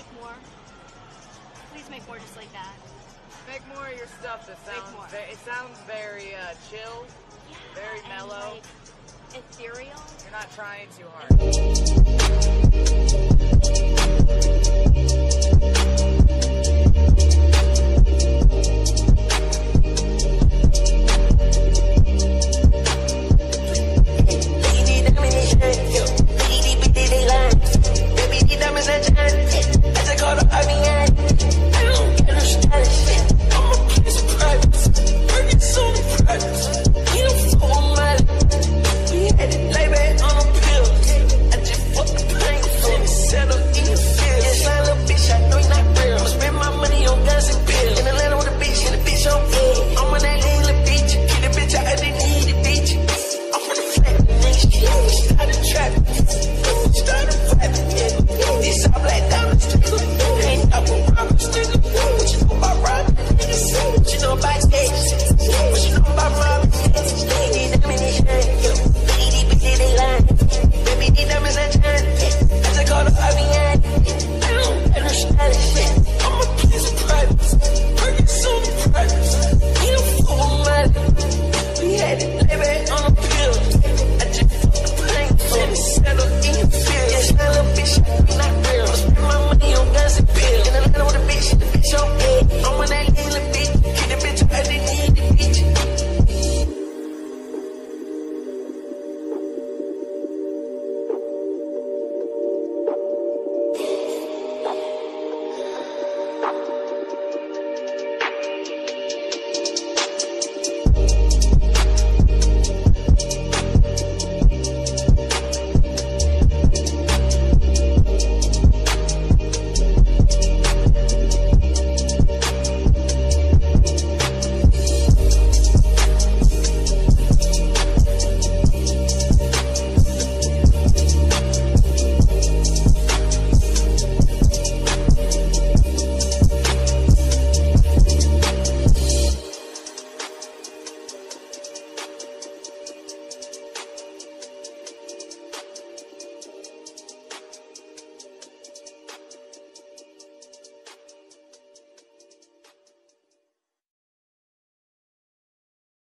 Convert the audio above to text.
make more. Please make more just like that. Make more of your stuff that sounds—it sounds very uh, chill. Yeah, Very mellow. like, ethereal. You're not trying too hard.